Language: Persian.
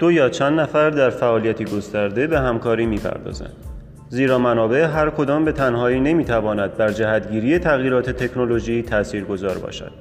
دو یا چند نفر در فعالیتی گسترده به همکاری می‌پردازند. زیرا منابع هر کدام به تنهایی نمی‌تواند بر جهتگیری تغییرات تکنولوژی تاثیرگذار باشد